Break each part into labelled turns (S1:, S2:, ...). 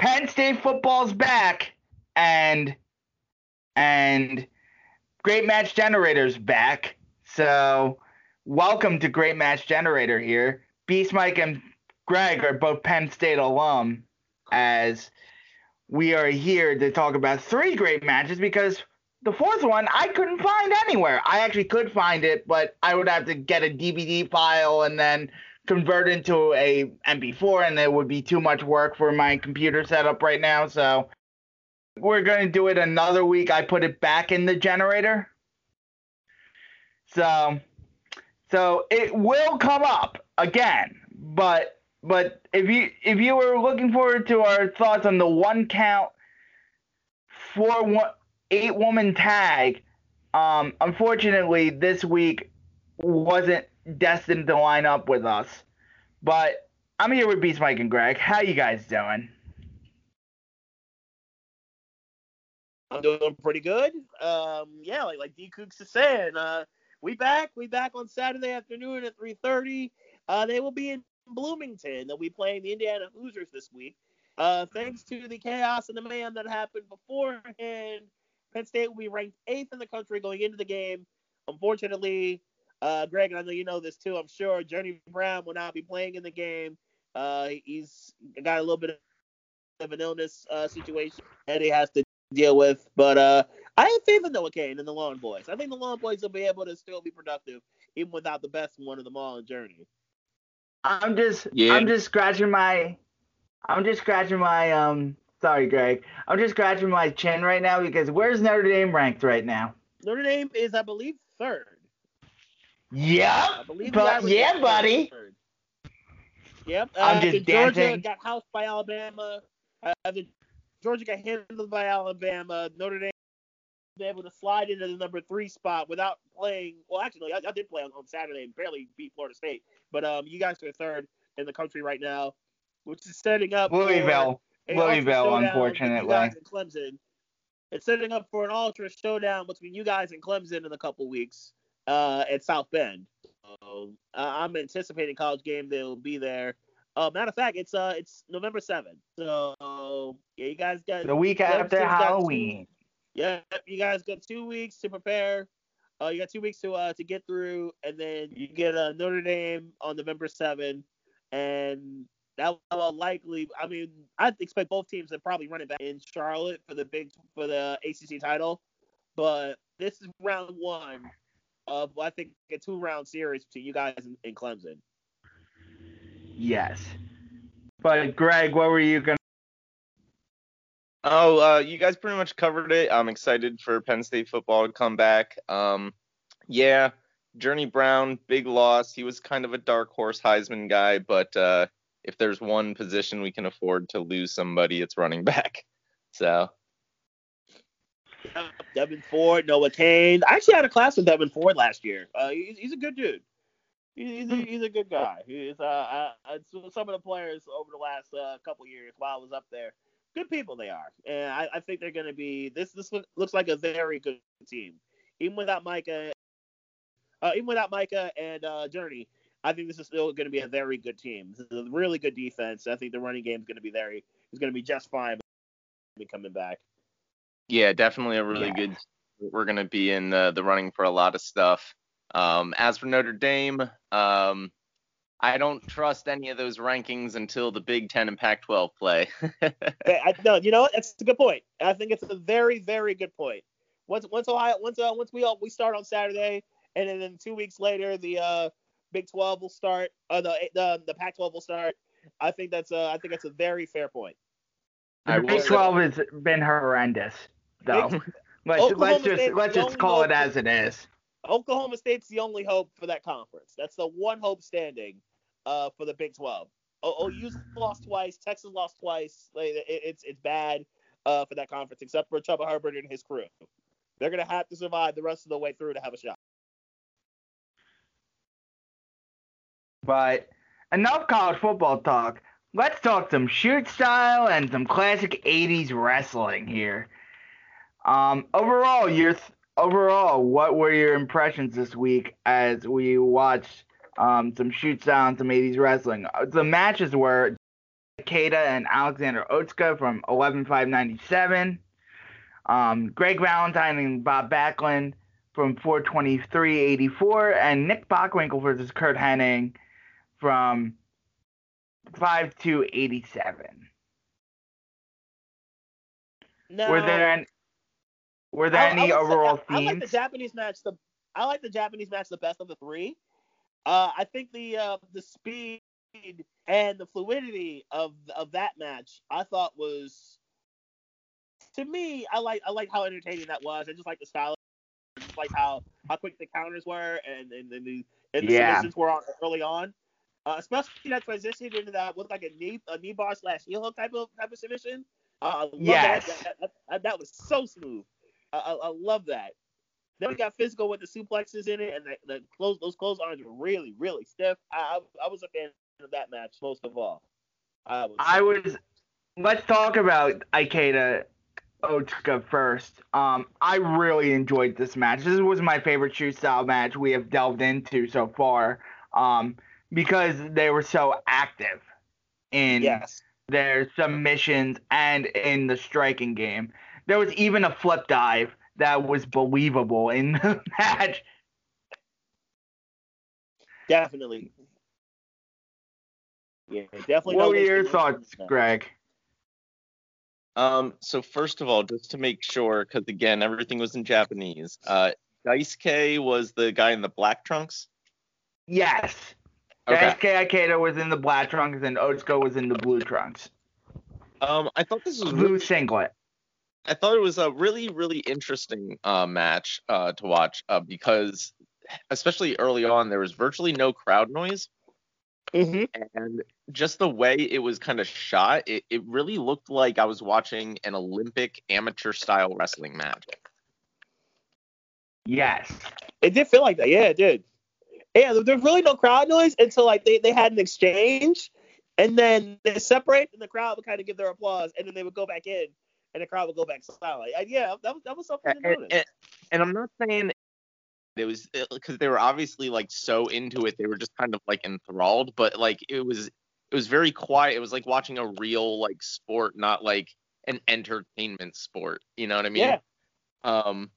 S1: Penn State football's back, and and Great Match Generator's back. So welcome to Great Match Generator here. Beast Mike and Greg are both Penn State alum, as we are here to talk about three great matches because the fourth one I couldn't find anywhere. I actually could find it, but I would have to get a DVD file and then convert into a MP4, and it would be too much work for my computer setup right now. So we're going to do it another week. I put it back in the generator. So so it will come up again, but but if you if you were looking forward to our thoughts on the one count four one eight woman tag, um, unfortunately this week wasn't destined to line up with us. But I'm here with Beast Mike and Greg. How you guys doing?
S2: I'm doing pretty good. Um, yeah, like like D Cooks is saying, uh, we back. We back on Saturday afternoon at 3:30. Uh, they will be in Bloomington. They'll be playing the Indiana Hoosiers this week. Uh, thanks to the chaos and the mayhem that happened beforehand, Penn State will be ranked eighth in the country going into the game. Unfortunately, uh, Greg, and I know you know this too. I'm sure Journey Brown will not be playing in the game. Uh, he's got a little bit of an illness uh, situation that he has to deal with. But uh, I have faith in Noah Cain and the Lawn Boys. I think the Lawn Boys will be able to still be productive even without the best one of them all in Journey.
S1: I'm just yeah. I'm just scratching my I'm just scratching my um sorry Greg. I'm just scratching my chin right now because where's Notre Dame ranked right now?
S2: Notre Dame is I believe third.
S1: Yeah, but yeah, buddy.
S2: Yep. Uh,
S1: I'm just
S2: Georgia
S1: dancing.
S2: got housed by Alabama. Uh, Georgia got handled by Alabama. Notre Dame was able to slide into the number three spot without playing. Well, actually, I, I did play on, on, Saturday and barely beat Florida State. But um, you guys are third in the country right now, which is setting up
S1: Louisville. Louisville, unfortunately.
S2: Clemson. It's setting up for an ultra showdown between you guys and Clemson in a couple weeks uh, at South Bend. So, uh, I'm anticipating college game They'll be there. Uh, matter of fact, it's uh it's November seventh. So yeah, you guys got
S1: the week after Halloween.
S2: Two, yeah, you guys got two weeks to prepare. Uh, you got two weeks to uh to get through, and then you get uh, Notre Dame on November seventh, and that will likely. I mean, I expect both teams to probably run it back in Charlotte for the big for the ACC title, but this is round one of I think a two round series between you guys and, and Clemson.
S1: Yes, but Greg, what were you gonna?
S3: Oh, uh, you guys pretty much covered it. I'm excited for Penn State football to come back. Um, yeah, Journey Brown, big loss. He was kind of a dark horse Heisman guy, but uh, if there's one position we can afford to lose somebody, it's running back. So
S2: Devyn Ford, Noah Cain. I actually had a class with Devyn Ford last year. Uh, he's, he's a good dude. He's a, hmm. he's a good guy. He's uh, uh, some of the players over the last uh, couple years while I was up there. Good people they are, and I, I think they're going to be. This this looks like a very good team, even without Micah. Uh, even without Micah and uh, Journey, I think this is still going to be a very good team. This is a really good defense. I think the running game is going to be very is going to be just fine. Coming back.
S3: Yeah, definitely a really yeah. good. We're going to be in the, the running for a lot of stuff. Um, as for Notre Dame, um, I don't trust any of those rankings until the Big Ten and Pac-12 play.
S2: I, no, you know what? That's a good point. I think it's a very, very good point. Once, once Ohio, once, uh, once we all we start on Saturday, and then, then two weeks later the uh, Big 12 will start, uh, the the the Pac-12 will start. I think that's a, I think that's a very fair point.
S3: I
S1: The
S3: will
S1: Big 12 has been horrendous,
S2: Big-
S1: let's
S2: Oklahoma
S1: let's just
S2: State's
S1: let's just call it as it is.
S2: Oklahoma State's the only hope for that conference. That's the one hope standing uh, for the Big 12. O- OU's lost twice. Texas lost twice. Like, it, it's it's bad uh, for that conference, except for Chuba Hubbard and his crew. They're gonna have to survive the rest of the way through to have a shot.
S1: But enough college football talk. Let's talk some shoot style and some classic 80s wrestling here. Um, overall, your th- overall, what were your impressions this week as we watched um, some shoot and some 80s wrestling? Uh, The matches were Ikeda and Alexander Otsuka from 11.597, um, Greg Valentine and Bob Backlund from 423.84, and Nick Bockwinkel versus Curt Hennig from 5 to 87.
S2: Now,
S1: were there any, were there
S2: I- I
S1: any
S2: say-
S1: overall
S2: I, I like the? Japanese match. The I like the Japanese match the best of the three. Uh, I think the uh, the speed and the fluidity of of that match I thought was to me I like I like how entertaining that was. I just like the style, I just like how how quick the counters were and and, and the and the
S1: Yeah.
S2: submissions were on early on. Uh, especially that transition into that with like a knee a knee bar slash heel hook type of type of submission. Uh, I
S1: Yes.
S2: That, that, that. that was so smooth. I, I, I love that. Then we got physical with the suplexes in it, and the, the close those clotheslines were really really stiff. I, I I was a fan of that match most of all. I was.
S1: I was. Let's talk about Ikeda Otsuka first. Um, I really enjoyed this match. This was my favorite shoot style match we have delved into so far. Um, because they were so active in
S2: yes.
S1: their submissions and in the striking game. There was even a flip dive that was believable in the match.
S2: Definitely. Yeah, definitely.
S1: What were your thoughts,
S2: moves in that.
S1: Greg?
S3: Um, so first of all, just to make sure, because again, everything was in Japanese. Uh, Daisuke was the guy in the black trunks.
S1: Yes.
S3: Okay.
S1: Daisuke Ikeda was in the black trunks and Otsuka was in the blue trunks.
S3: Um, I thought this was
S1: Blue
S3: really,
S1: singlet.
S3: I thought it was a really, really interesting uh, match uh, to watch uh, because, especially early on, there was virtually no crowd noise.
S2: Mhm.
S3: and just the way it was kind of shot, it, it really looked like I was watching an Olympic amateur style wrestling match.
S1: Yes.
S2: It did feel like that. Yeah, it did. Yeah, there's really no crowd noise until like they, they had an exchange, and then they separate, and the crowd would kind of give their applause, and then they would go back in, and the crowd would go back silent. And yeah, that was that was something to
S3: And,
S2: notice.
S3: and, and I'm not saying it was because they were obviously like so into it, they were just kind of like enthralled, but like it was it was very quiet. It was like watching a real like sport, not like an entertainment sport. You know what I mean?
S2: Yeah.
S3: Um,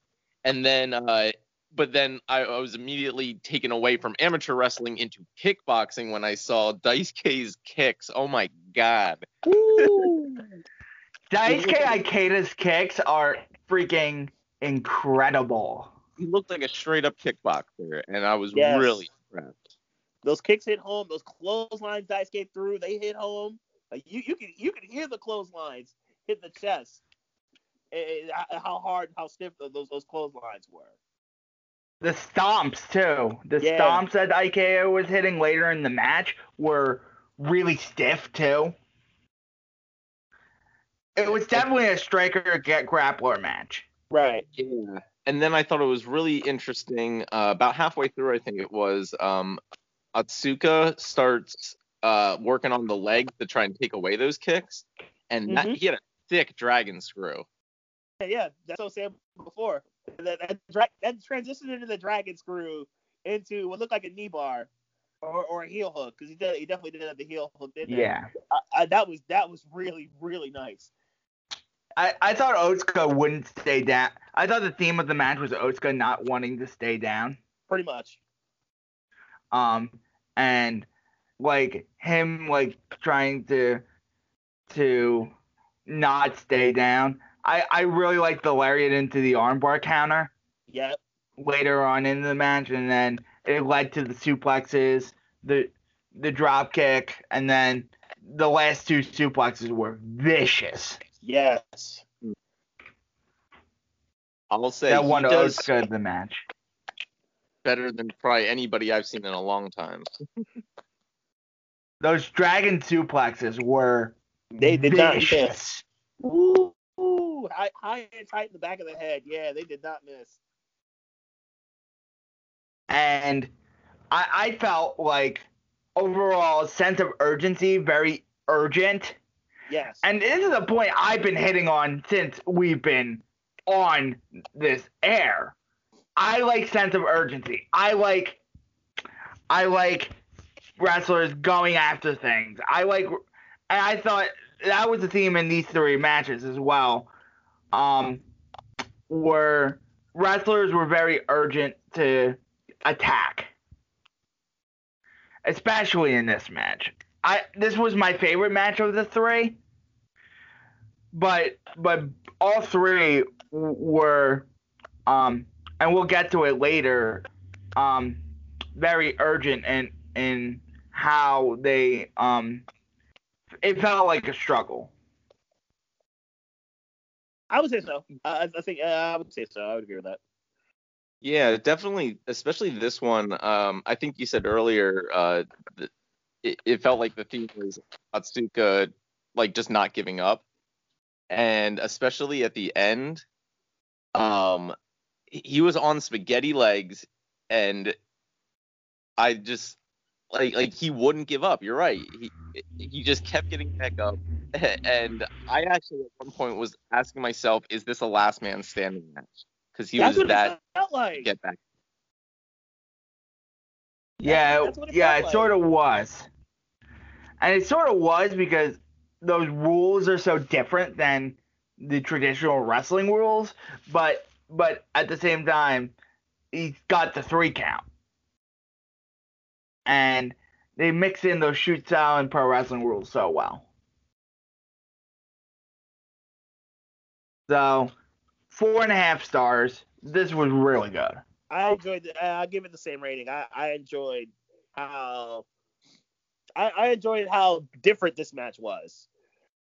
S3: and then, uh, but then I, I was immediately taken away from amateur wrestling into kickboxing when I saw Daisuke's kicks. Oh my god!
S1: Daisuke Ikeda's kicks are freaking incredible.
S3: He looked like a straight up kickboxer, and I was
S2: Yes.
S3: really impressed.
S2: those kicks hit home. Those clotheslines gave through, they hit home. Like you, you can you can hear the clotheslines hit the chest. Eh, eh, how hard, how stiff those those clotheslines were.
S1: The stomps too. The
S2: Yeah.
S1: stomps that Ikeda was hitting later in the match were really stiff too. It was definitely a striker get grappler match.
S2: Right.
S3: Yeah. And then I thought it was really interesting. Uh, about halfway through, I think it was, um, Otsuka starts uh, working on the leg to try and take away those kicks, and that,
S2: Mhm.
S3: he had a thick dragon screw.
S2: Yeah, yeah, that's what I was saying before. That that, dra- that transitioned into the dragon screw into what looked like a knee bar or, or a heel hook because he did he definitely did have the heel hook in there.
S1: Yeah.
S2: I, I, that was that was really really nice.
S1: I, I thought Otsuka wouldn't stay down. I thought the theme of the match was Otsuka not wanting to stay down.
S2: Pretty much.
S1: Um, and like him like trying to to not stay down. I I really like the lariat into the armbar counter
S2: Yep.
S1: later on in the match, and then it led to the suplexes, the the drop kick, and then the last two suplexes were vicious.
S2: Yes.
S3: I'll say
S1: that one
S3: does
S1: good the match.
S3: better than probably anybody I've seen in a long time.
S1: Those dragon suplexes were
S2: They did not miss. Ooh, ooh, high, high and tight in the back of the head. Yeah, they did not miss.
S1: and I, I felt like overall sense of urgency, very urgent.
S2: Yes.
S1: And this is a point I've been hitting on since we've been on this air. I like sense of urgency. I like I like wrestlers going after things. I like and I thought that was the theme in these three matches as well. Um where wrestlers were very urgent to attack. Especially in this match. I this was my favorite match of the three. But but all three were um and we'll get to it later um very urgent in in how they um it felt like a struggle.
S2: I would say so. I, I think uh, I would say so. I would agree with that.
S3: Yeah, definitely, especially this one. Um, I think you said earlier, uh, that it, it felt like the theme was Otsuka like just not giving up, and especially at the end, um, he was on spaghetti legs, and I just like like he wouldn't give up. You're right. He he just kept getting back up, and I actually at one point was asking myself, is this a last man standing match? Because he
S2: That's
S3: was
S2: what
S3: that
S2: it felt like.
S3: get back.
S1: Yeah,
S2: that's what it
S1: yeah, it
S2: like.
S1: sort of was. And it sort of was because those rules are so different than the traditional wrestling rules, but but at the same time, he's got the three count. And they mix in those shoot style and pro wrestling rules so well. So, four and a half stars. This was really good.
S2: I enjoyed. I'll give it the same rating. I, I enjoyed how. I, I enjoyed how different this match was.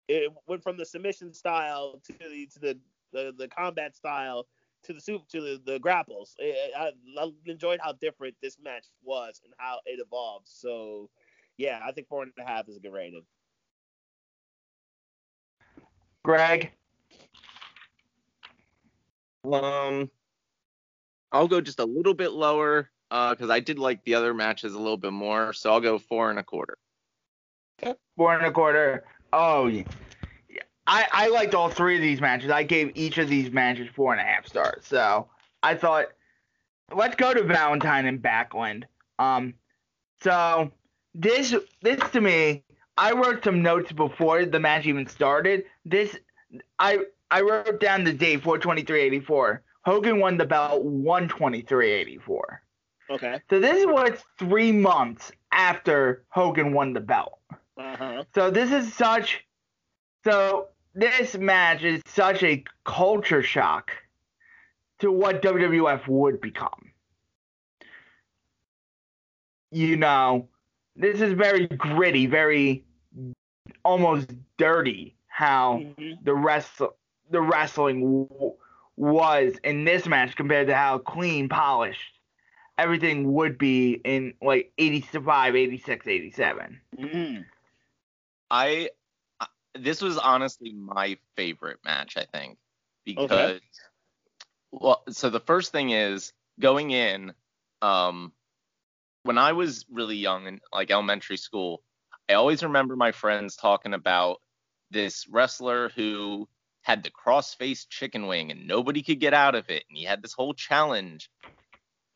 S2: It went from the submission style to the to the the, the combat style to the soup to the, the grapples. I, I, I enjoyed how different this match was and how it evolved. So, yeah, I think four and a half is a good rating.
S1: Greg,
S3: Um, I'll go just a little bit lower because I did like the other matches a little bit more. So I'll go four and a quarter.
S1: four and a quarter. Oh. Yeah. I, I liked all three of these matches. I gave each of these matches four and a half stars. So I thought, let's go to Valentine and Backlund. Um, so this this to me, I wrote some notes before the match even started. This I I wrote down the date 423.84. Hogan won the belt 123.84.
S2: Okay.
S1: So this is what's three months after Hogan won the belt.
S2: Uh huh.
S1: So this is such so this match is such a culture shock to what WWF would become. You know, this is very gritty, very almost dirty how
S2: Mm-hmm.
S1: the rest the wrestling w- was in this match compared to how clean polished everything would be in like 85 86 87
S2: Mm-hmm.
S3: I I- this was honestly my favorite match. I think because well, so the first thing is going in. Um, when I was really young in like elementary school, I always remember my friends talking about this wrestler who had the cross-faced chicken wing and nobody could get out of it, and he had this whole challenge.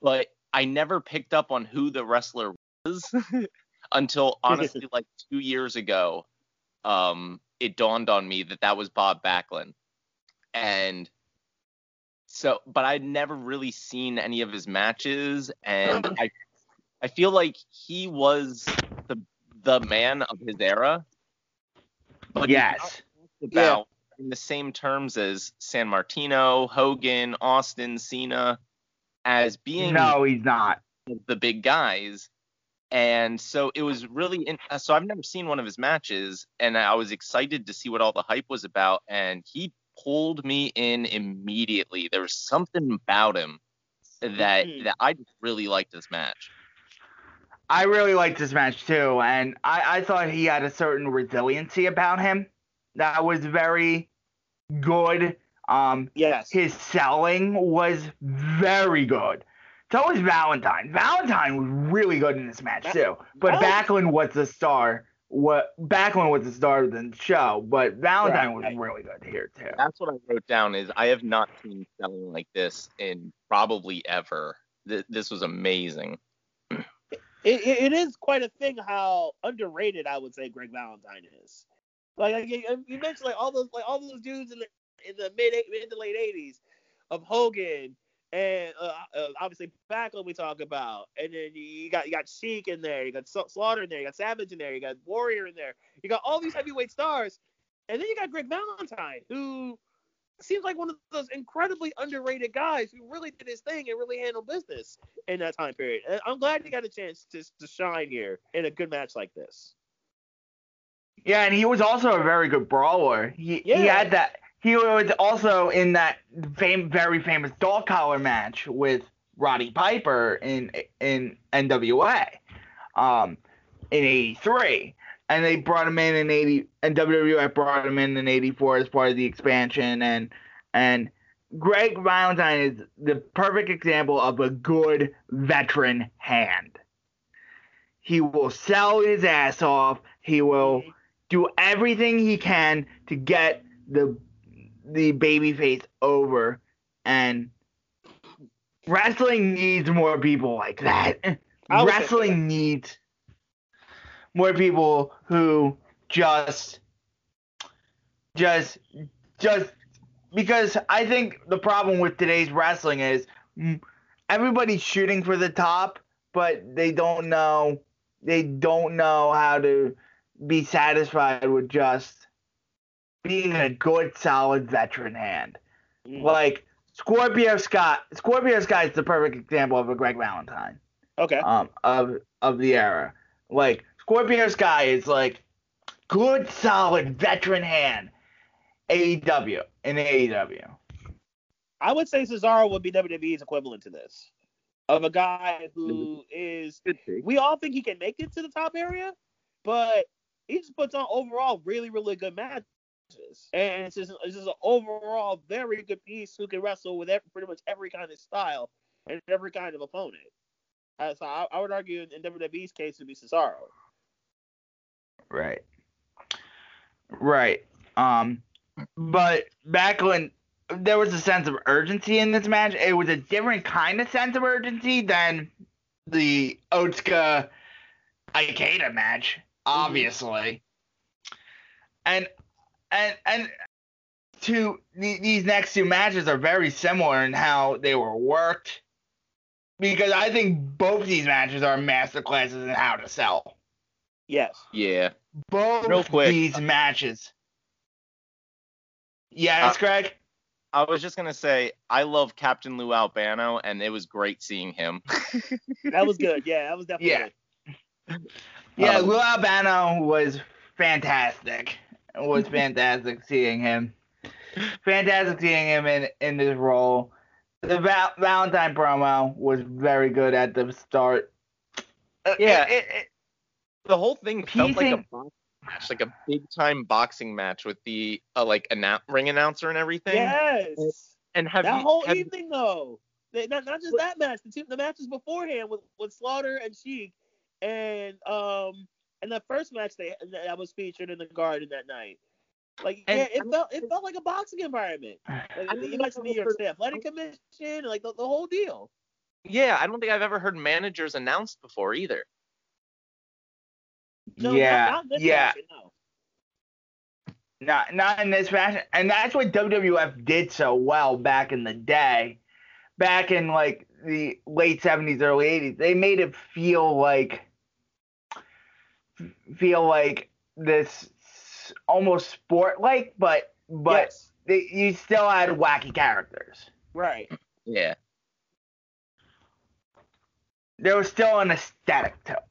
S3: But I never picked up on who the wrestler was until honestly like two years ago. Um, it dawned on me that that was Bob Backlund, and so, but I'd never really seen any of his matches, and I, I feel like he was the the man of his era. But
S1: yes.
S3: About yeah. in the same terms as Sammartino, Hogan, Austin, Cena, as being
S1: no, he's not
S3: the big guys. And so it was really in, so I've never seen one of his matches, and I was excited to see what all the hype was about. And he pulled me in immediately. There was something about him that mm-hmm. that I just really liked this match.
S1: I really liked this match too, and I, I thought he had a certain resiliency about him that was very good. Um,
S2: yes,
S1: his selling was very good. So was Valentine. Valentine was really good in this match too, but Backlund was the star. What Backlund was the star of the show, but Valentine right. was really good here too.
S3: That's what I wrote down. Is I have not seen selling like this in probably ever. Th- this was amazing.
S2: It, it is quite a thing how underrated I would say Greg Valentine is. Like you mentioned, like all those like all those dudes in the in the mid mid to late '80s of Hogan and uh, uh, obviously Backlund we talk about, and then you got you got Sheik in there, you got Slaughter in there, you got Savage in there, you got Warrior in there, you got all these heavyweight stars, and then you got Greg Valentine, who seems like one of those incredibly underrated guys who really did his thing and really handled business in that time period. And I'm glad he got a chance to to shine here in a good match like this.
S1: Yeah, and he was also a very good brawler. He yeah. he had that. He was also in that fame, very famous dog collar match with Roddy Piper in in NWA, um, in '83 and they brought him in in 80 and WWF brought him in in 84 as part of the expansion and and Greg Valentine is the perfect example of a good veteran hand. He will sell his ass off. He will do everything he can to get the the babyface over and wrestling needs more people like that. Wrestling needs more people who just just just because I think the problem with today's wrestling is everybody's shooting for the top, but they don't know they don't know how to be satisfied with just being a good solid veteran hand. Mm. Like Scorpio Scott, Scorpio Sky is the perfect example of a Greg Valentine.
S2: Okay.
S1: Um of of the era. Like Scorpio Sky is like good, solid veteran hand. AEW in AEW.
S2: I would say Cesaro would be WWE's equivalent to this. Of a guy who is we all think he can make it to the top area, but he just puts on overall really, really good matches. And it's just, it's just an overall very good piece who can wrestle with every, pretty much every kind of style and every kind of opponent. Uh, so I, I, would argue in WWE's case it would be Cesaro.
S1: Right. Right. Um, but back when there was a sense of urgency in this match, it was a different kind of sense of urgency than the Otsuka Ikeda match, mm-hmm. obviously. Mm-hmm. And and and to these next two matches are very similar in how they were worked because I think both these matches are masterclasses in how to sell.
S2: Yes.
S3: Yeah.
S1: Both Real quick. these matches. Yes, uh, Greg.
S3: I was just gonna say I love Captain Lou Albano, and it was great seeing him.
S2: that was good. Yeah, that was definitely
S1: yeah. Good. Yeah, um, Lou Albano was fantastic. It was fantastic seeing him. Fantastic seeing him in in this role. The Val- Valentine promo was very good at the start.
S3: Uh, yeah, it, it, the whole thing felt like a boxing match, like a big time boxing match with the uh, like annou- ring announcer and everything.
S2: Yes.
S3: And have
S2: that
S3: you,
S2: whole
S3: have,
S2: evening though, not not just that match, the, two, the matches beforehand with with Slaughter and Sheik, and um and the first match they that was featured in the Garden that night. Like and, yeah, it felt it felt like a boxing environment. Like, you mentioned the New York State Athletic Commission, like the, the whole deal.
S3: Yeah, I don't think I've ever heard managers announced before either.
S1: No, yeah, not, not yeah. Fashion, no. Not not in this fashion, and that's what WWF did so well back in the day, back in like the late seventies, early eighties. They made it feel like feel like this almost sport like, but but
S2: yes.
S1: they, you still had wacky characters.
S2: Right.
S3: Yeah.
S1: There was still an aesthetic to it.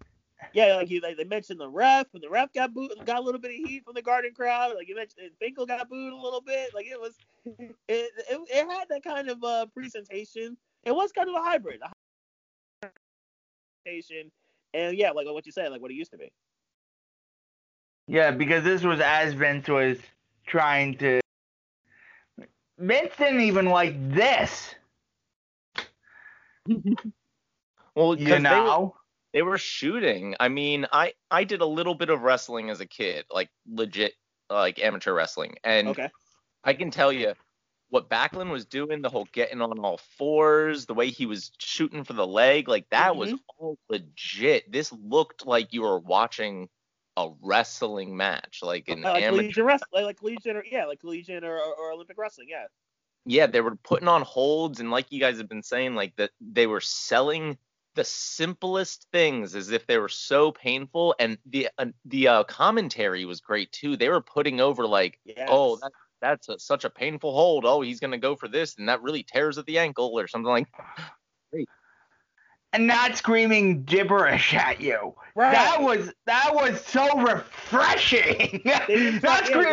S2: Yeah, like you, like they mentioned the ref, and the ref got booed, got a little bit of heat from the Garden crowd. Like you mentioned, Finkel got booed a little bit. Like it was, it, it, it had that kind of uh, presentation. It was kind of a hybrid, a hybrid presentation, and yeah, like what you said, like what it used to be.
S1: Yeah, because this was as Vince was trying to. Vince didn't even like this,
S3: well,
S1: you
S3: they were-
S1: know.
S3: they were shooting. I mean, I I did a little bit of wrestling as a kid, like legit like amateur wrestling, and
S2: Okay.
S3: I can tell you what Backlund was doing, the whole getting on all fours, the way he was shooting for the leg, like that was mm-hmm. all legit. This looked like you were watching a wrestling match, like an
S2: Uh, like
S3: amateur.
S2: collegiate wrestling, like, collegiate, or, yeah, like collegiate or, or, or Olympic wrestling, yeah.
S3: yeah, they were putting on holds, and like you guys have been saying, like that they were selling the simplest things as if they were so painful, and the uh, the uh, commentary was great too. They were putting over like,
S2: Yes.
S3: oh, that, that's a, such a painful hold. Oh, he's gonna go for this, and that really tears at the ankle or something like.
S1: And not screaming gibberish at you.
S2: right.
S1: That was that was so refreshing. not screaming.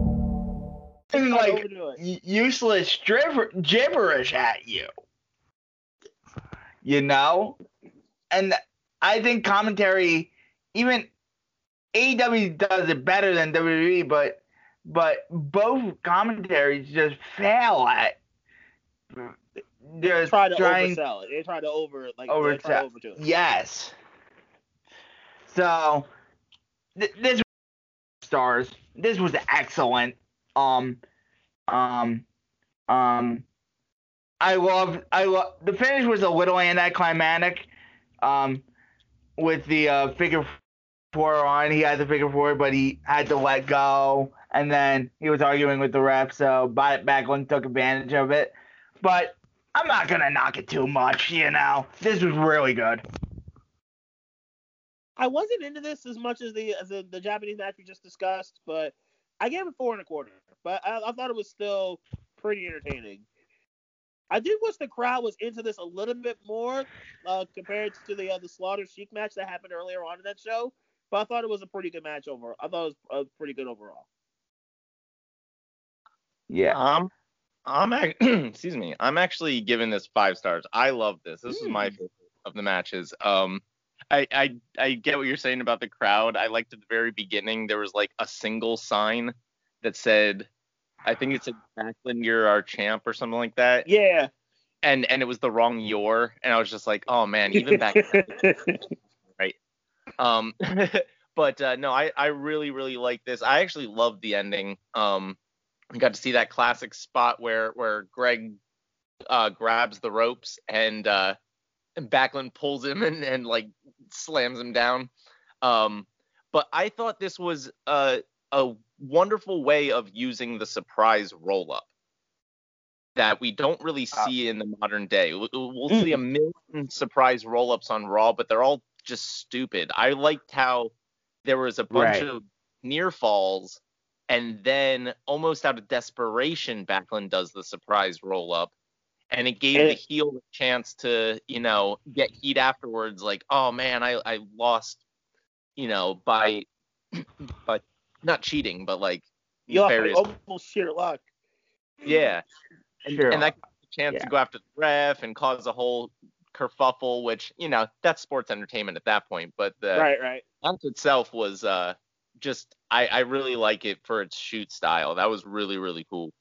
S1: Like
S2: overdo it.
S1: y- useless gibber- gibberish at you. You know, and I think commentary, even AEW does it better than WWE, but but both commentaries just fail at just
S2: Try to
S1: trying
S2: oversell it. They try to over like
S1: over
S2: they try to overdo it.
S1: Yes. So th- this was stars. This was excellent. Um, um, um. I love. I love. The finish was a little anticlimactic. Um, with the uh, figure four on, he had the figure four, but he had to let go, and then he was arguing with the ref. So Backlund took advantage of it. But I'm not gonna knock it too much. You know, this was really good.
S2: I wasn't into this as much as the as the, the Japanese match we just discussed, but I gave it four and a quarter. But I, I thought it was still pretty entertaining. I did wish the crowd was into this a little bit more uh, compared to the uh, the Slaughter Sheik match that happened earlier on in that show. But I thought it was a pretty good match overall. I thought it was uh, pretty good overall.
S1: Yeah.
S3: Um, I'm ac- excuse me. I'm actually giving this five stars. I love this. This is my
S2: Mm.
S3: favorite of the matches. Um, I, I I get what you're saying about the crowd. I liked at the very beginning there was like a single sign that said, I think it said Backlund, you're our champ or something like that.
S2: Yeah.
S3: And and it was the wrong your, and I was just like, oh man, even back right. Um, but uh, no, I I really really like this. I actually loved the ending. Um, we got to see that classic spot where where Greg uh, grabs the ropes and uh, and Backlund pulls him and and like slams him down. Um, but I thought this was a a wonderful way of using the surprise roll up that we don't really
S1: Uh,
S3: see in the modern day. We'll, we'll
S1: Mm.
S3: see a million surprise roll ups on Raw, but they're all just stupid. I liked how there was a bunch
S1: Right.
S3: of near falls, and then almost out of desperation, Backlund does the surprise roll up. And it gave
S2: And
S3: the heel a chance to, you know, get heat afterwards, like, oh man, I, I lost, you know, by, by not cheating, but like
S2: You
S3: nefarious
S2: almost sheer luck.
S3: yeah. And,
S1: Sure.
S3: and that gives a chance
S1: Yeah.
S3: to go after the ref and cause a whole kerfuffle, which, you know, that's sports entertainment at that point. But the
S2: Right, right.
S3: match itself was uh just I, I really like it for its shoot style. That was really, really cool.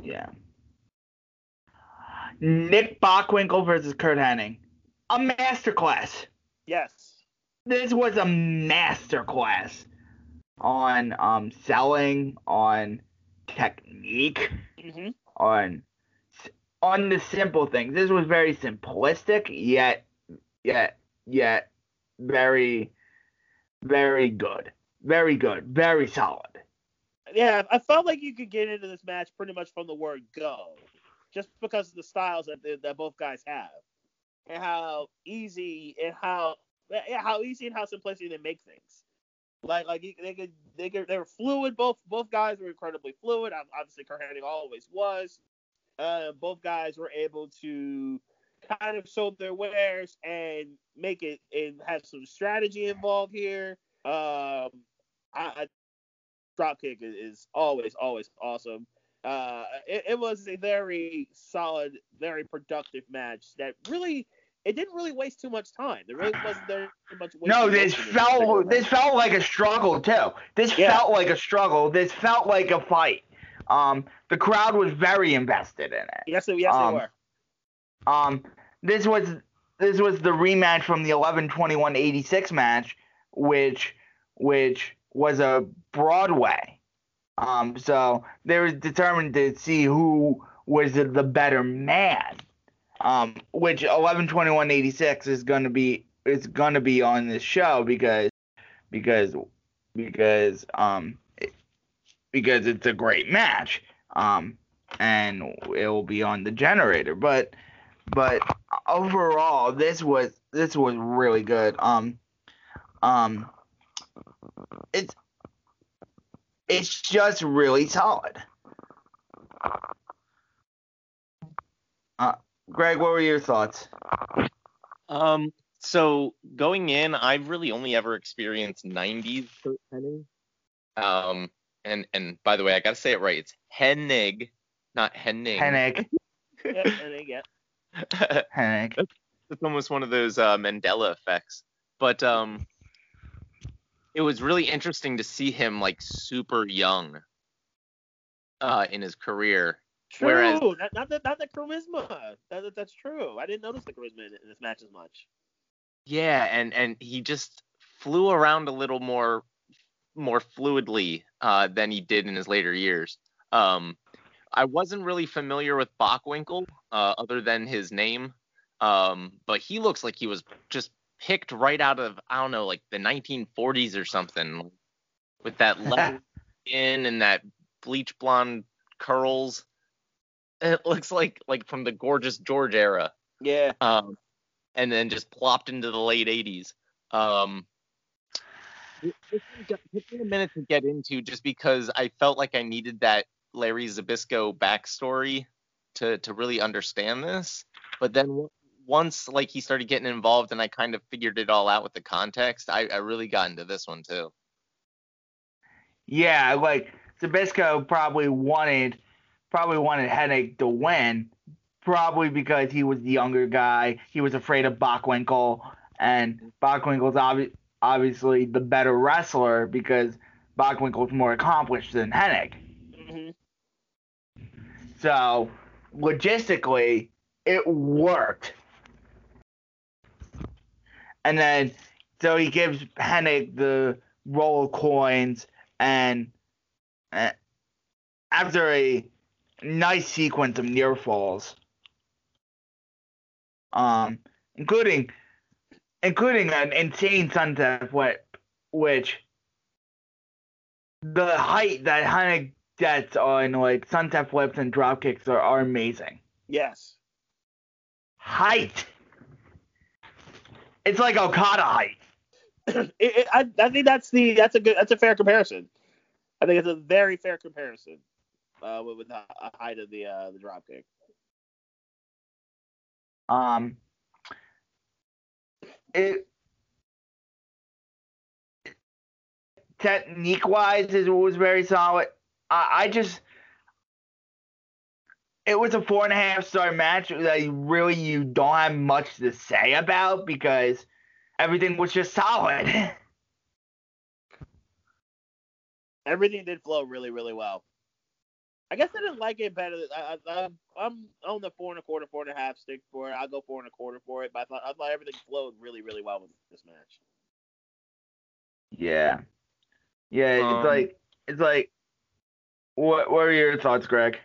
S1: Yeah. Nick Bockwinkel versus Curt Hennig. A masterclass.
S2: Yes.
S1: This was a masterclass on um selling, on technique,
S2: hmm
S1: on on the simple things. This was very simplistic, yet yet yet very very good. Very good. Very solid.
S2: Yeah, I felt like you could get into this match pretty much from the word go, just because of the styles that that both guys have, and how easy and how yeah, how easy and how simplistic they make things. Like like they could they could, they were fluid. Both both guys were incredibly fluid. Obviously, Curt Hennig always was. Uh, both guys were able to kind of show their wares and make it and have some strategy involved here. Um, I, I dropkick is always always awesome. Uh, it, it was a very solid, very productive match that really it didn't really waste too much time. There really wasn't there much.
S1: No, this felt this felt like a struggle too. This
S2: Yeah.
S1: felt like a struggle. This felt like a fight. Um, the crowd was very invested in it.
S2: Yes, they- yes,
S1: um,
S2: they were.
S1: Um, this was this was the rematch from the 11-21-86 match, which which was a Broadway. Um, so they were determined to see who was the better man. Um, which 11-21-86 is gonna be is gonna be on this show because because because um because it's a great match. Um, and it will be on the generator. But but overall, this was this was really good. Um, um, it's it's just really solid. Uh, Greg, what were your thoughts?
S3: Um, so going in, I've really only ever experienced 90s Curt Hennig. Um, and and by the way, I gotta say it right. It's Hennig, not Henning.
S1: Hennig,
S2: Yeah, and they get
S1: Hennig.
S3: it's almost one of those uh, Mandela effects. But um, it was really interesting to see him like super young uh, in his career.
S2: true.
S3: Whereas-
S2: not, not the not the charisma. That, that- that's true. I didn't notice the charisma in, in this match as much.
S3: Yeah, and and he just flew around a little more more fluidly uh, than he did in his later years. Um, I wasn't really familiar with Bockwinkel uh, other than his name, um, but he looks like he was just picked right out of I don't know like the 1940s or something, with that leather skin and that bleach blonde curls. It looks like like from the gorgeous George era
S2: Yeah.
S3: um, and then just plopped into the late 80s. Um, it, took me a minute to get into just because I felt like I needed that Larry Zbyszko backstory to to really understand this. But then once like he started getting involved and I kind of figured it all out with the context, I, I really got into this one too.
S1: Yeah, like Zbyszko probably wanted probably wanted Hennig to win, probably because he was the younger guy. He was afraid of Bockwinkel, and Bockwinkel's obvi- obviously the better wrestler because Bockwinkel's more accomplished than Hennig.
S2: hmm
S1: So logistically, it worked. And then, so he gives Hennig the roll of coins, and uh, after a nice sequence of near falls, um, including including an insane sunset flip which the height that Hunter gets on like sunset flips and drop kicks are, are amazing.
S2: Yes.
S1: Height. It's like Okada height.
S2: it, it, I, I think that's the that's a good that's a fair comparison. I think it's a very fair comparison uh, with, with the height of the uh, the drop kick.
S1: Um, it technique wise is was very solid. I, I just it was a four and a half star match that really you don't have much to say about because everything was just solid.
S2: Everything did flow really really well. I guess I didn't like it better. I, I, I'm on the four and a quarter, four and a half stick for it. I'll go four and a quarter for it. But I thought I thought everything flowed really really well with this match.
S1: Yeah, yeah.
S3: Um,
S1: it's like it's like. What What are your thoughts, Greg?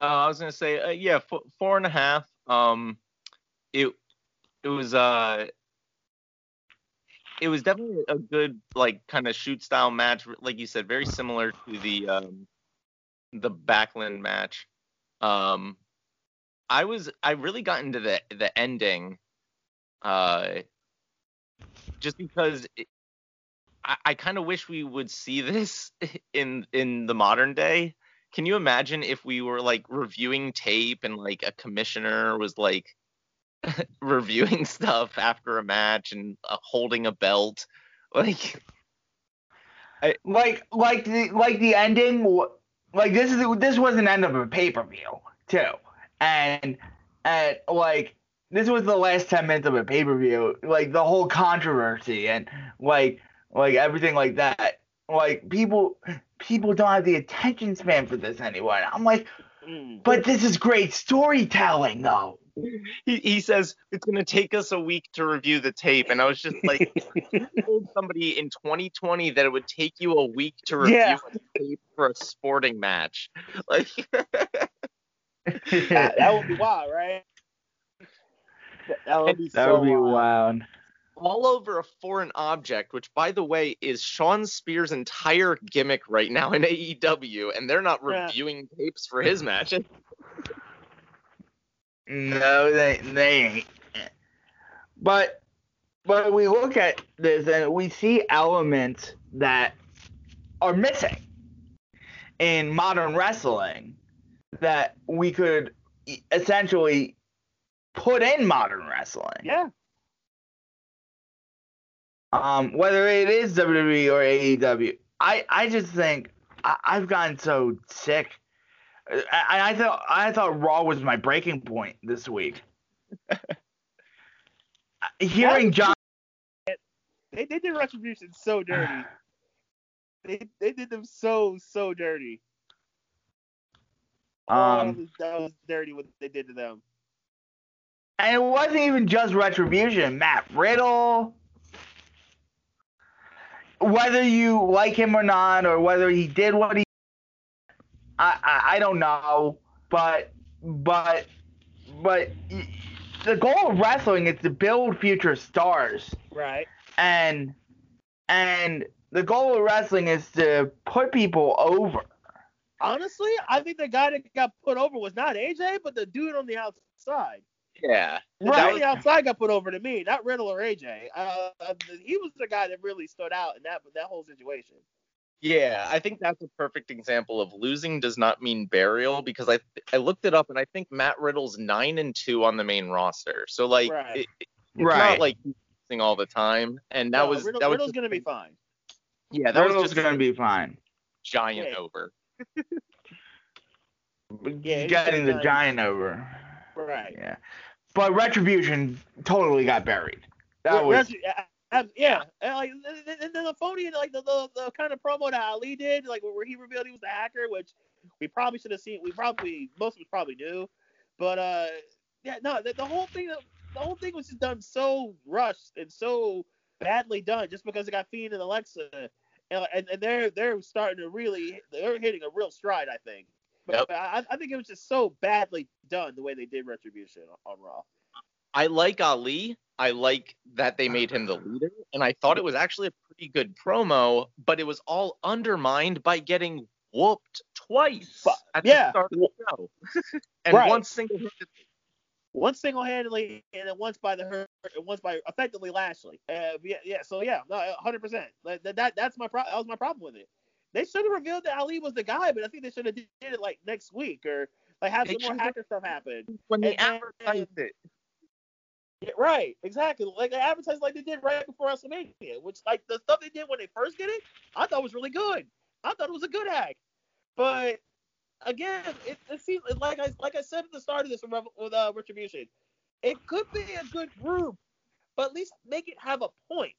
S3: Uh, I was gonna say, uh, yeah, f- four and a half. Um, it it was uh, it was definitely a good like kind of shoot style match, like you said, very similar to the um, the Backlund match. Um, I was I really got into the the ending, uh, just because it, I, I kind of wish we would see this in in the modern day can you imagine if we were like reviewing tape and like a commissioner was like reviewing stuff after a match and uh, holding a belt? Like
S1: like like the like the ending like this is this was an end of a pay-per-view too. And and like this was the last 10 minutes of a pay-per-view like the whole controversy and like like everything like that. Like people people don't have the attention span for this anymore i'm like
S2: Mm.
S1: but this is great storytelling though
S3: he, he says it's going to take us a week to review the tape and i was just like told somebody in 2020 that it would take you a week to review
S2: Yeah.
S3: a tape for a sporting match like
S2: that, that would be wild, right? That would be
S1: that
S2: so
S1: would be
S2: wild.
S1: wild
S3: all over a foreign object, which by the way is Shawn Spears' entire gimmick right now in AEW, and they're not
S2: Yeah.
S3: reviewing tapes for his matches.
S1: No, they they ain't. But but we look at this and we see elements that are missing in modern wrestling that we could essentially put in modern wrestling.
S2: Yeah.
S1: Um, whether it is WWE or AEW, I I just think I, I've gotten so sick. I, I thought I thought Raw was my breaking point this week. Hearing John,
S2: They, did Retribution so dirty. They they did them so so dirty. oh, that
S1: um,
S2: was, that was dirty what they did to them.
S1: and it wasn't even just Retribution. Matt Riddle, whether you like him or not, or whether he did what he, I I, I don't know, but but but the goal of wrestling is to build future stars,
S2: Right.
S1: and and the goal of wrestling is to put people over.
S2: Honestly, I think the guy that got put over was not AJ, but the dude on the outside.
S3: Yeah.
S2: The
S1: Right.
S2: guy on the outside got put over to me, not Riddle or AJ. Uh, he was the guy that really stood out in that that whole situation.
S3: Yeah, I think that's a perfect example of losing does not mean burial because I I looked it up and I think Matt Riddle's nine and two on the main roster. So like
S2: Right.
S3: it, it's
S1: Right.
S3: not like losing all the time. And that
S2: No,
S3: was
S2: Riddle,
S3: that was
S2: Riddle's
S3: just-
S2: gonna be fine.
S3: yeah that was just
S1: gonna be fine.
S3: giant
S2: Yeah.
S3: over.
S2: Yeah, he's
S1: Getting the giant over.
S2: Right.
S1: Yeah. But Retribution totally got buried. That
S2: Re-
S1: was
S2: Retri- uh, uh, yeah, and like and then the phony like the, the the kind of promo that Ali did, like where he revealed he was the hacker, which we probably should have seen. We probably most of us probably knew, but uh, yeah, no, the, the whole thing, the whole thing was just done so rushed and so badly done, just because it got Fiend and Alexa, and, and, and they're they're starting to really they're hitting a real stride, I think. But
S3: Yep.
S2: I, I think it was just so badly done the way they did Retribution on, on Raw.
S3: I like Ali, I like that they made him the leader, and I thought it was actually a pretty good promo, but it was all undermined by getting whooped twice
S2: But-
S3: at
S2: yeah.
S3: the start of the show. and
S2: Right.
S3: once single
S2: once single-handedly and then once by the hurt and once by effectively Lashley. Uh, yeah, yeah. So yeah, no, 100. percent That, that that's my pro- that was my problem with it. They should have revealed that Ali was the guy, but I think they should have did it like next week or like have some more hacker stuff happen.
S3: when they
S2: And
S3: advertised it.
S2: Yeah, right, exactly. Like they advertised like they did right before WrestleMania, which like the stuff they did when they first did it, I thought was really good. I thought it was a good act. But again, it, it seems like I like I said at the start of this with uh, Retribution, it could be a good group, but at least make it have a point.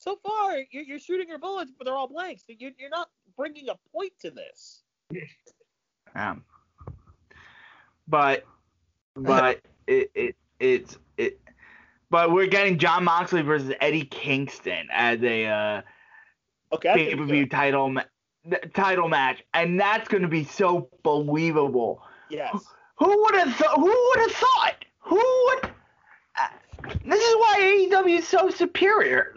S2: So far, you're, you're shooting your bullets, but they're all blanks. You're, you're not bringing a point to this.
S1: Um, but but it, it it's it but we're getting Jon Moxley versus Eddie Kingston as a uh,
S2: Okay,
S1: pay per view title ma- title match, and that's going to be so believable.
S2: Yes.
S1: Who would have thought? Who would have thought? Who would? Uh, this is why AEW is so superior.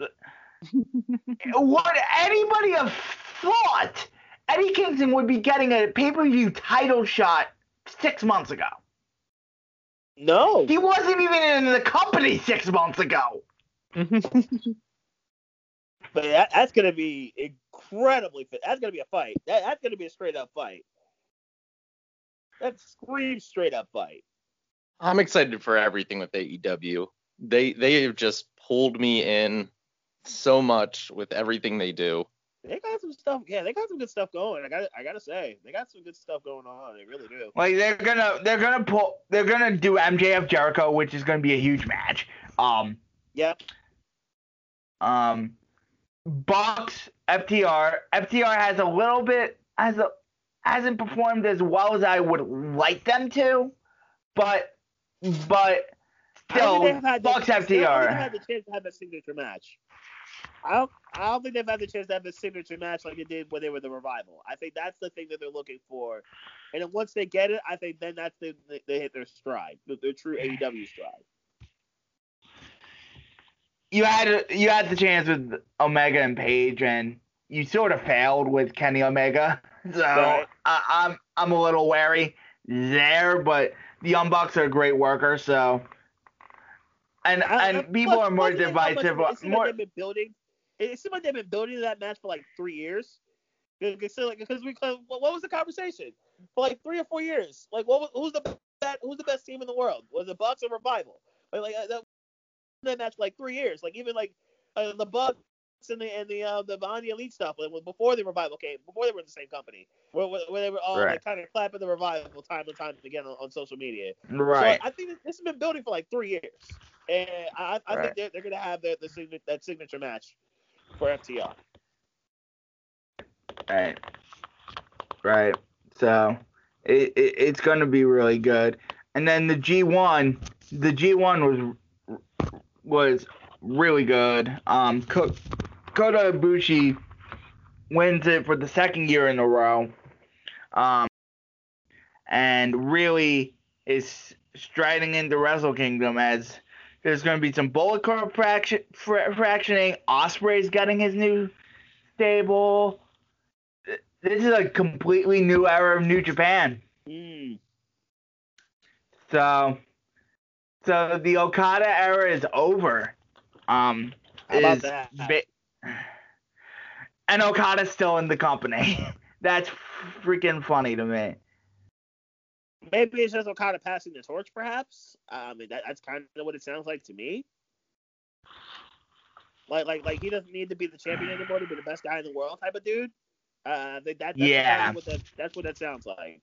S1: would anybody have thought Eddie Kingston would be getting a pay per view title shot six months ago?
S2: No.
S1: He wasn't even in the company six months ago.
S2: But that, that's gonna be incredibly fit. That's gonna be a fight. That, that's gonna be a straight up fight. That screams straight up fight.
S3: I'm excited for everything with AEW. They they have just pulled me in so much with everything they do.
S2: They got some stuff. Yeah, they got some good stuff going. I got I gotta say, they got some good stuff going on. They really do.
S1: Like they're gonna they're gonna pull they're gonna do MJF Jericho, which is gonna be a huge match. Um
S2: Yep.
S1: um Bucks FTR FTR has a little bit has a hasn't performed as well as I would like them to, but but
S2: I don't
S1: still
S2: think they've had the-
S1: Bucks
S2: I don't think they've
S1: FTR.
S2: had the chance to have a signature match. I don't, I don't think they've had the chance to have a signature match like they did when they were the revival. I think that's the thing that they're looking for, and then once they get it, I think then that's the they, they hit their stride, their, their true AEW stride.
S1: You had you had the chance with Omega and Page, and you sort of failed with Kenny Omega. So
S2: Right.
S1: I, I'm I'm a little wary there, but the Young Bucks are a great worker, so. And and people are more
S2: plus you know how much
S1: divisive. More,
S2: like they've been building. It seems like they've been building that match for like three years. Because like, because we what was the conversation for like three or four years? Like what was, who's the best, who's the best team in the world? Was it Bucks or Revival? Like like uh, that, that match for like three years. Like even like uh, the Bucks and the and the uh, the Being the Elite stuff like, before the Revival came, before they were in the same company, where, where, where they were all
S1: Right.
S2: like kind of clapping the Revival time and time again on, on social media.
S1: right.
S2: So I think this, has been building for like three years, and I, I
S1: Right.
S2: think they're, they're gonna have the, the signature, that signature match for FTR.
S1: Right. Right. So it, it it's gonna be really good. And then the G1, the G1 was was really good. Um, Ko- Kota Ibushi wins it for the second year in a row. Um, and really is striding into Wrestle Kingdom as there's going to be some Bullet Club fraction, fractioning. Ospreay's getting his new stable. This is a completely new era of New Japan.
S2: Mm.
S1: So, so the Okada era is over. Um,
S2: How about that?
S1: ba- and Okada's still in the company. That's freaking funny to me.
S2: Maybe it's just Okada passing the torch, perhaps. I mean, that, that's kind of what it sounds like to me. Like, like, like he doesn't need to be the champion anymore to be the best guy in the world type of dude. Uh, that, that's
S1: Yeah.
S2: what that, that's what that sounds like.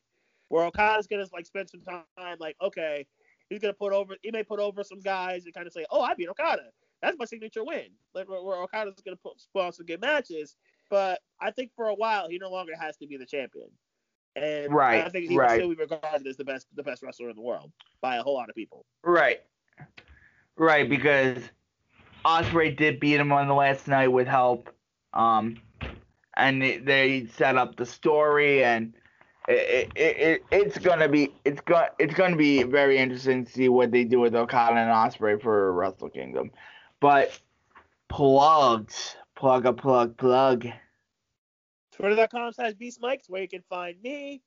S2: Where Okada's gonna like spend some time, like, okay, he's gonna put over, he may put over some guys and kind of say, oh, I beat Okada. That's my signature win. Like, where, where Okada's gonna put, put on some good matches. But I think for a while he no longer has to be the champion. And
S1: Right,
S2: I think he
S1: right.
S2: still be regarded as the best the best wrestler in the world by a whole lot of people.
S1: Right. Right, because Ospreay did beat him on the last night with help. Um, and they, they set up the story, and it, it, it, it's gonna be it's going it's gonna be very interesting to see what they do with Okada and Ospreay for Wrestle Kingdom. But plugs, plug a plug plug.
S2: Twitter.com slash Beast Mikes where you can find me.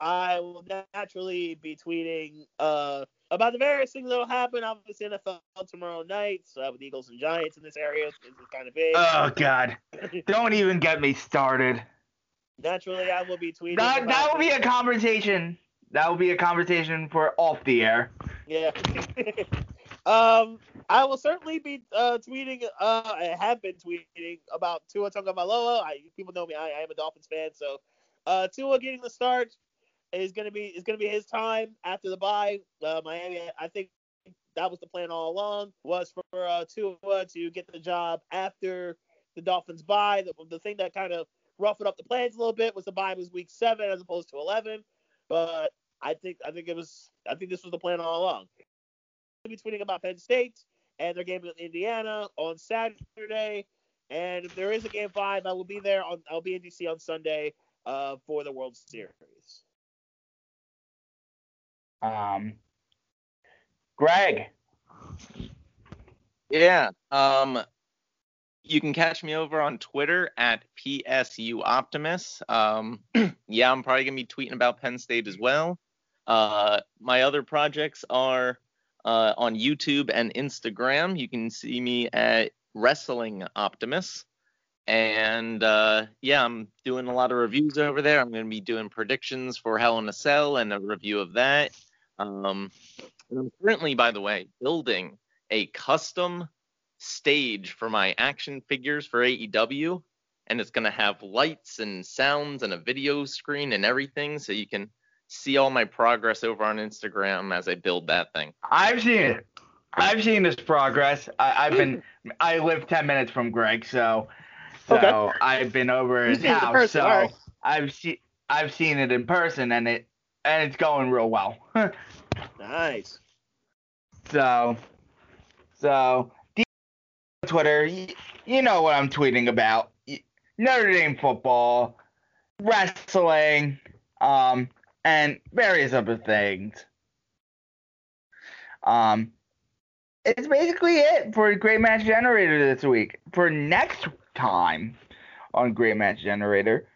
S2: I will naturally be tweeting uh, about the various things that will happen. Obviously, NFL tomorrow night uh, with Eagles and Giants in this area. This is kind of big.
S1: Oh God! Don't even get me started.
S2: Naturally, I will be tweeting.
S1: That that will be a conversation. That will be a conversation for off the air.
S2: Yeah. um, I will certainly be uh, tweeting. Uh, I have been tweeting about Tua Tagovailoa. I people know me. I, I am a Dolphins fan, so uh, Tua getting the start is gonna be is gonna be his time after the bye. Uh, Miami, I think that was the plan all along was for uh, Tua to get the job after the Dolphins bye. The, the thing that kind of ruffled up the plans a little bit was the bye was week seven as opposed to eleven. But I think I think it was I think this was the plan all along. I'll be tweeting about Penn State and their game with Indiana on Saturday. And if there is a game five, I will be there on I'll be in DC on Sunday uh, for the World Series.
S1: Um, Greg.
S3: Yeah. Um, you can catch me over on Twitter at PSU Optimus. Um, yeah, I'm probably gonna be tweeting about Penn State as well. Uh, my other projects are uh, on YouTube and Instagram. You can see me at Wrestling Optimus. And uh, yeah, I'm doing a lot of reviews over there. I'm going to be doing predictions for Hell in a Cell and a review of that. Um, and I'm currently, by the way, building a custom stage for my action figures for AEW. And it's going to have lights and sounds and a video screen and everything. So you can see all my progress over on Instagram as I build that thing.
S1: I've seen it. I've seen this progress. I, have been. I live ten minutes from Greg, so so okay. I've been over his house. Person, so right. I've seen I've seen it in person, and it and it's going real well.
S2: nice.
S1: So so Twitter, you, you know what I'm tweeting about. Notre Dame football, wrestling, um, and various other things. Um, it's basically it for Great Match Generator this week. For next time on Great Match Generator,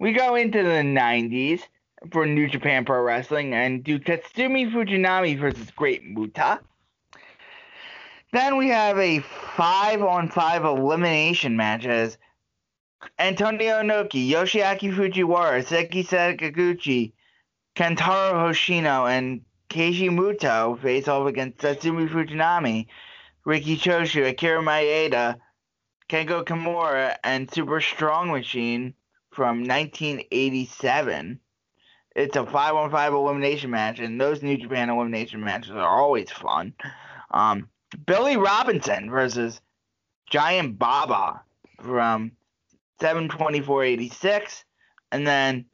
S1: we go into the 90s for New Japan Pro Wrestling and do Tatsumi Fujinami versus Great Muta. Then we have a five on five elimination match as Antonio Inoki, Yoshiaki Fujiwara, Seiji Sakaguchi, Kantaro Hoshino and Keiji Muto face off against Tatsumi Fujinami, Riki Choshu, Akira Maeda, Kengo Kimura, and Super Strong Machine from 1987. It's a 5 on 5 elimination match, and those New Japan elimination matches are always fun. Um, Billy Robinson versus Giant Baba from 72486. And then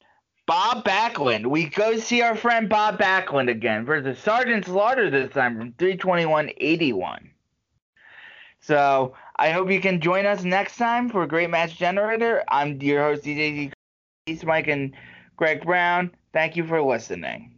S1: Bob Backlund. We go see our friend Bob Backlund again versus Sergeant Slaughter this time from 321.81. So I hope you can join us next time for great match generator. I'm your host DJ East Mike and Greg Brown. Thank you for listening.